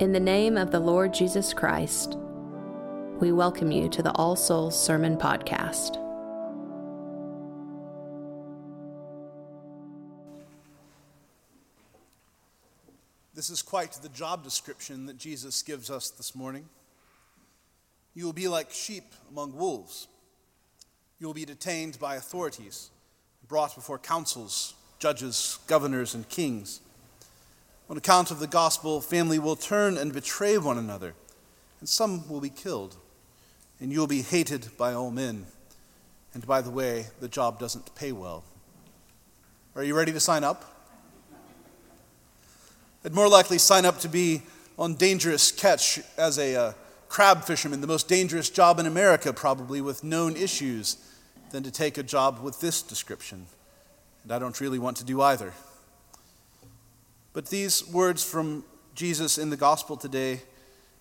In the name of the Lord Jesus Christ, we welcome you to the All Souls Sermon Podcast. This is quite the job description that Jesus gives us this morning. You will be like sheep among wolves. You will be detained by authorities, brought before councils, judges, governors, and kings. On account of the gospel, family will turn and betray one another, and some will be killed, and you will be hated by all men. And by the way, the job doesn't pay well. Are you ready to sign up? I'd more likely sign up to be on dangerous catch as a uh, crab fisherman, the most dangerous job in America, probably, with known issues, than to take a job with this description. And I don't really want to do either. But these words from Jesus in the gospel today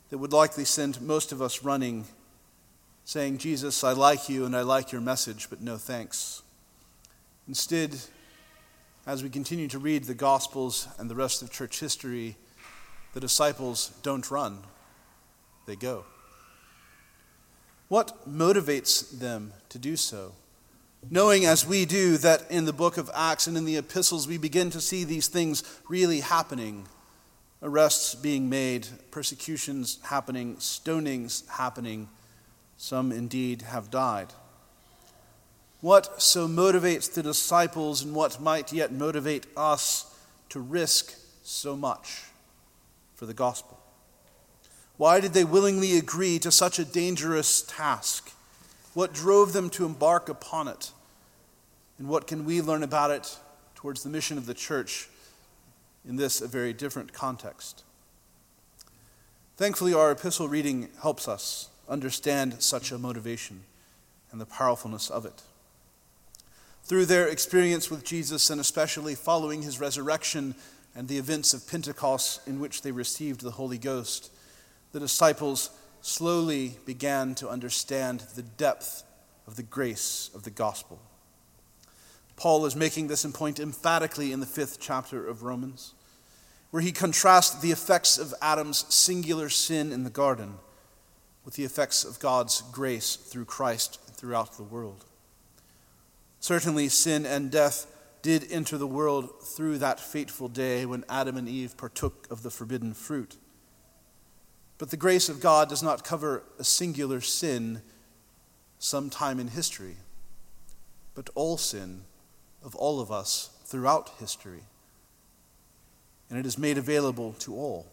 that would likely send most of us running, saying, Jesus, I like you and I like your message, but no thanks. Instead, as we continue to read the Gospels and the rest of church history, the disciples don't run, they go. What motivates them to do so? Knowing as we do that in the book of Acts and in the epistles we begin to see these things really happening arrests being made, persecutions happening, stonings happening. Some indeed have died. What so motivates the disciples and what might yet motivate us to risk so much for the gospel? Why did they willingly agree to such a dangerous task? What drove them to embark upon it? And what can we learn about it towards the mission of the church in this a very different context? Thankfully, our epistle reading helps us understand such a motivation and the powerfulness of it. Through their experience with Jesus, and especially following his resurrection and the events of Pentecost in which they received the Holy Ghost, the disciples slowly began to understand the depth of the grace of the gospel. Paul is making this point emphatically in the fifth chapter of Romans, where he contrasts the effects of Adam's singular sin in the garden with the effects of God's grace through Christ throughout the world. Certainly, sin and death did enter the world through that fateful day when Adam and Eve partook of the forbidden fruit. But the grace of God does not cover a singular sin sometime in history, but all sin of all of us throughout history. And it is made available to all.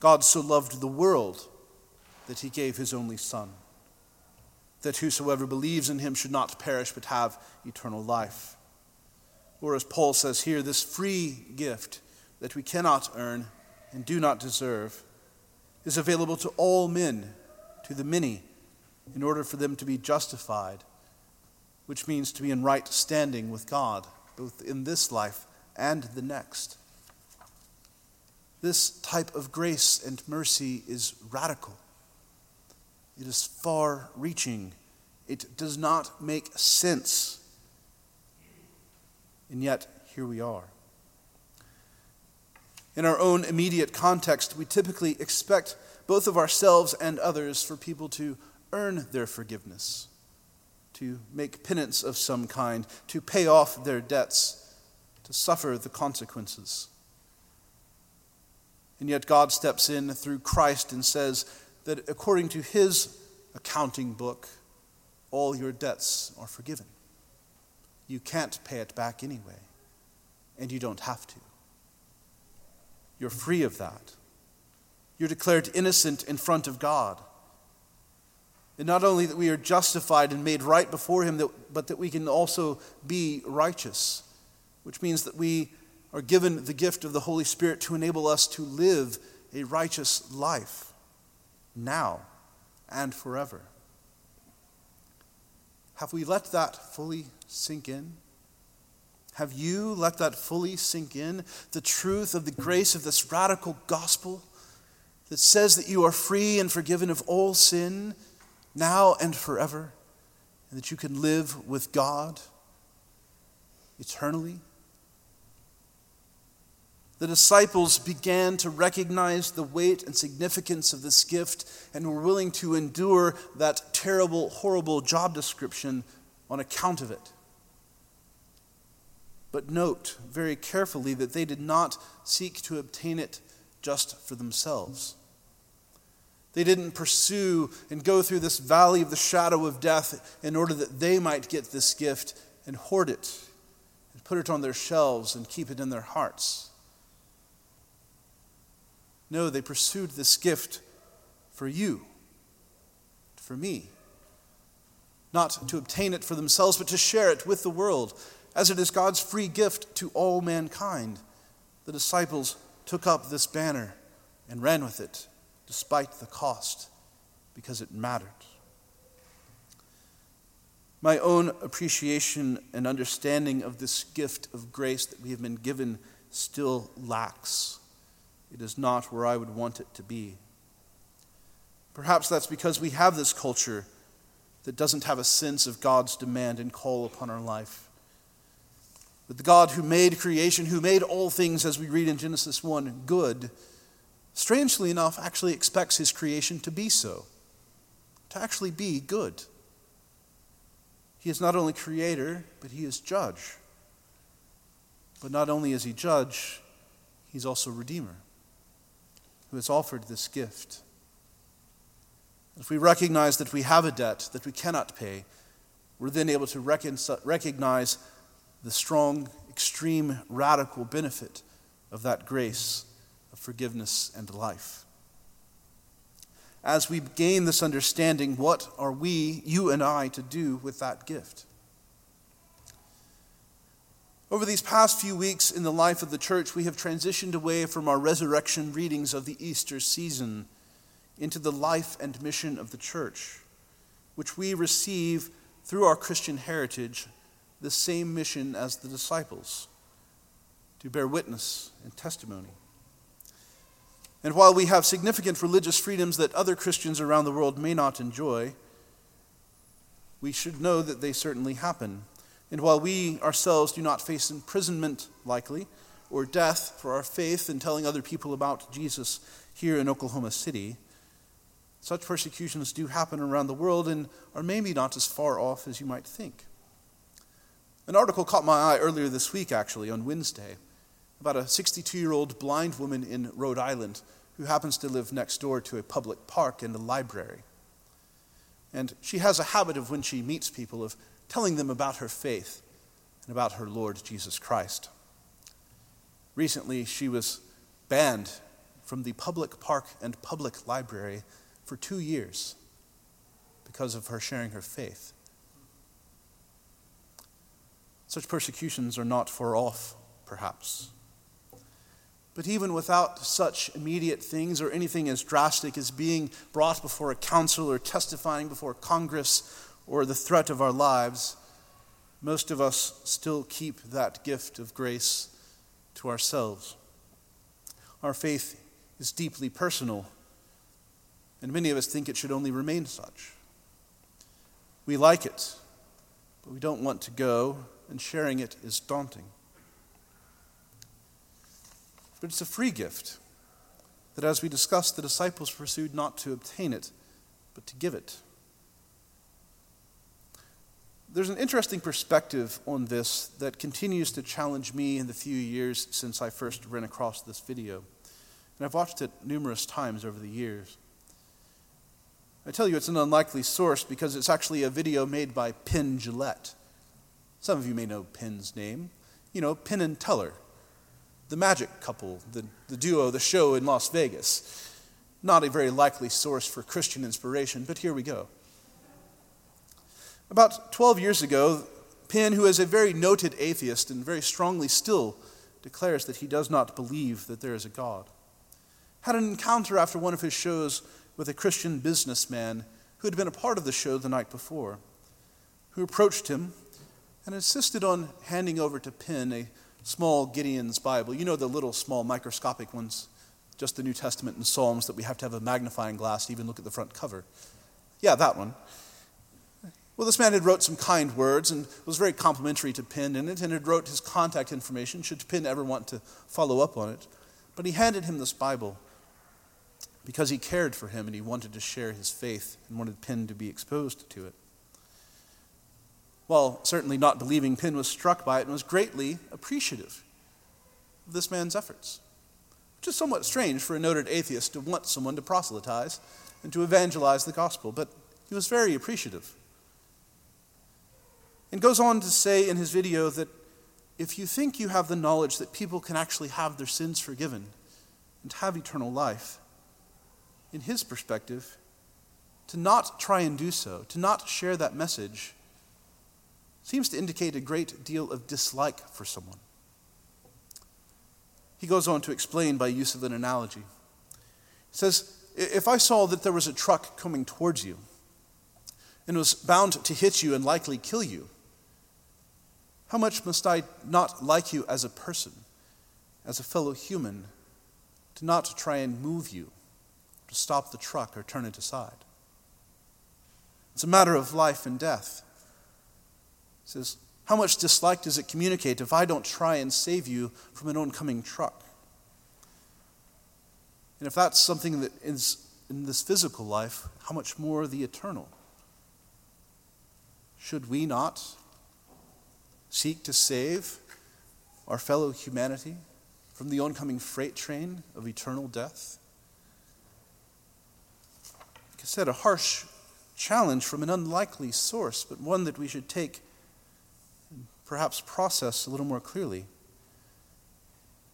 God so loved the world that he gave his only Son that whosoever believes in him should not perish but have eternal life. Or, as Paul says here, this free gift that we cannot earn and do not deserve is available to all men, to the many, in order for them to be justified, which means to be in right standing with God, both in this life and the next. This type of grace and mercy is radical. It is far reaching. It does not make sense. And yet, here we are. In our own immediate context, we typically expect both of ourselves and others for people to earn their forgiveness, to make penance of some kind, to pay off their debts, to suffer the consequences. And yet, God steps in through Christ and says, that according to his accounting book, all your debts are forgiven. You can't pay it back anyway, and you don't have to. You're free of that. You're declared innocent in front of God. And not only that we are justified and made right before Him, but that we can also be righteous, which means that we are given the gift of the Holy Spirit to enable us to live a righteous life now and forever. Have we let that fully sink in? Have you let that fully sink in? The truth of the grace of this radical gospel that says that you are free and forgiven of all sin now and forever, and that you can live with God eternally? the disciples began to recognize the weight and significance of this gift and were willing to endure that terrible, horrible job description on account of it. But note very carefully that they did not seek to obtain it just for themselves. They didn't pursue and go through this valley of the shadow of death in order that they might get this gift and hoard it and put it on their shelves and keep it in their hearts. No, they pursued this gift for you, for me. Not to obtain it for themselves, but to share it with the world, as it is God's free gift to all mankind. The disciples took up this banner and ran with it, despite the cost, because it mattered. My own appreciation and understanding of this gift of grace that we have been given still lacks. It is not where I would want it to be. Perhaps that's because we have this culture that doesn't have a sense of God's demand and call upon our life. But the God who made creation, who made all things, as we read in Genesis 1, good, strangely enough, actually expects his creation to be so, to actually be good. He is not only creator, but he is judge. But not only is he judge, he's also redeemer who has offered this gift. If we recognize that we have a debt that we cannot pay, we're then able to recognize the strong, extreme, radical benefit of that grace of forgiveness and life. As we gain this understanding, what are we, you and I, to do with that gift? Over these past few weeks in the life of the church, we have transitioned away from our resurrection readings of the Easter season into the life and mission of the church, which we receive through our Christian heritage the same mission as the disciples to bear witness and testimony. And while we have significant religious freedoms that other Christians around the world may not enjoy, we should know that they certainly happen. And while we ourselves do not face imprisonment, likely, or death for our faith in telling other people about Jesus here in Oklahoma City, such persecutions do happen around the world and are maybe not as far off as you might think. An article caught my eye earlier this week, actually, on Wednesday, about a 62 year old blind woman in Rhode Island who happens to live next door to a public park and a library. And she has a habit of when she meets people of telling them about her faith and about her Lord Jesus Christ. Recently, she was banned from the public park and public library for two years because of her sharing her faith. Such persecutions are not far off, perhaps. But even without such immediate things or anything as drastic as being brought before a council or testifying before Congress or the threat of our lives, most of us still keep that gift of grace to ourselves. Our faith is deeply personal, and many of us think it should only remain such. We like it, but we don't want to go, and sharing it is daunting. But it's a free gift that, as we discussed, the disciples pursued not to obtain it, but to give it. There's an interesting perspective on this that continues to challenge me in the few years since I first ran across this video. And I've watched it numerous times over the years. I tell you, it's an unlikely source because it's actually a video made by Penn Jillette. Some of you may know Penn's name. You know, Penn and Teller, the magic couple, the, the duo, the show in Las Vegas. Not a very likely source for Christian inspiration, but here we go. About 12 years ago, Penn, who is a very noted atheist and very strongly still declares that he does not believe that there is a God, had an encounter after one of his shows with a Christian businessman who had been a part of the show the night before, who approached him and insisted on handing over to Penn a small Gideon's Bible. You know the little small microscopic ones, just the New Testament and Psalms that we have to have a magnifying glass to even look at the front cover. Yeah, that one. Well, this man had wrote some kind words and was very complimentary to Penn in it, and had wrote his contact information should Penn ever want to follow up on it. But he handed him this Bible because he cared for him and he wanted to share his faith and wanted Penn to be exposed to it. Well, certainly not believing, Penn was struck by it and was greatly appreciative of this man's efforts, which is somewhat strange for a noted atheist to want someone to proselytize and to evangelize the gospel, but he was very appreciative. And goes on to say in his video that if you think you have the knowledge that people can actually have their sins forgiven and have eternal life, in his perspective, to not try and do so, to not share that message, seems to indicate a great deal of dislike for someone. He goes on to explain by use of an analogy. He says, If I saw that there was a truck coming towards you and was bound to hit you and likely kill you, how much must I not like you as a person, as a fellow human, to not try and move you, to stop the truck or turn it aside? It's a matter of life and death. He says, How much dislike does it communicate if I don't try and save you from an oncoming truck? And if that's something that is in this physical life, how much more the eternal? Should we not seek to save our fellow humanity from the oncoming freight train of eternal death? Like I said, a harsh challenge from an unlikely source, but one that we should take perhaps process a little more clearly.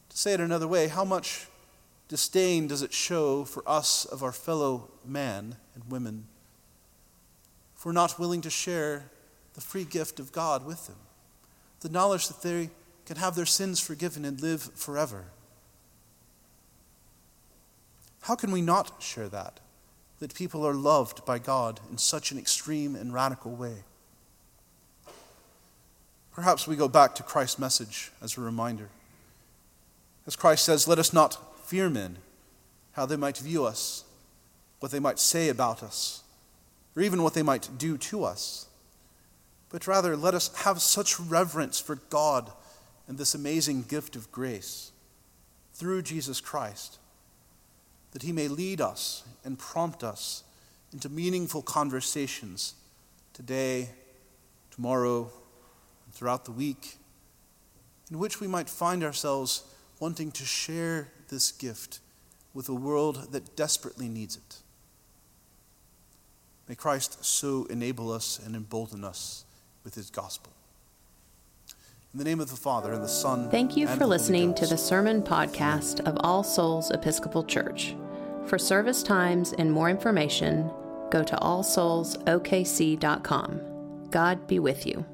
To say it another way, how much disdain does it show for us of our fellow man and women if we're not willing to share the free gift of God with them? the knowledge that they can have their sins forgiven and live forever. How can we not share that? That people are loved by God in such an extreme and radical way. Perhaps we go back to Christ's message as a reminder. As Christ says, let us not fear men, how they might view us, what they might say about us, or even what they might do to us but rather let us have such reverence for God and this amazing gift of grace through Jesus Christ that He may lead us and prompt us into meaningful conversations today, tomorrow, throughout the week, in which we might find ourselves wanting to share this gift with a world that desperately needs it. May Christ so enable us and embolden us with his gospel. In the name of the Father, and the Son, Thank you for listening to the sermon podcast of All Souls Episcopal Church. For service times and more information, go to allsoulsokc.com. God be with you.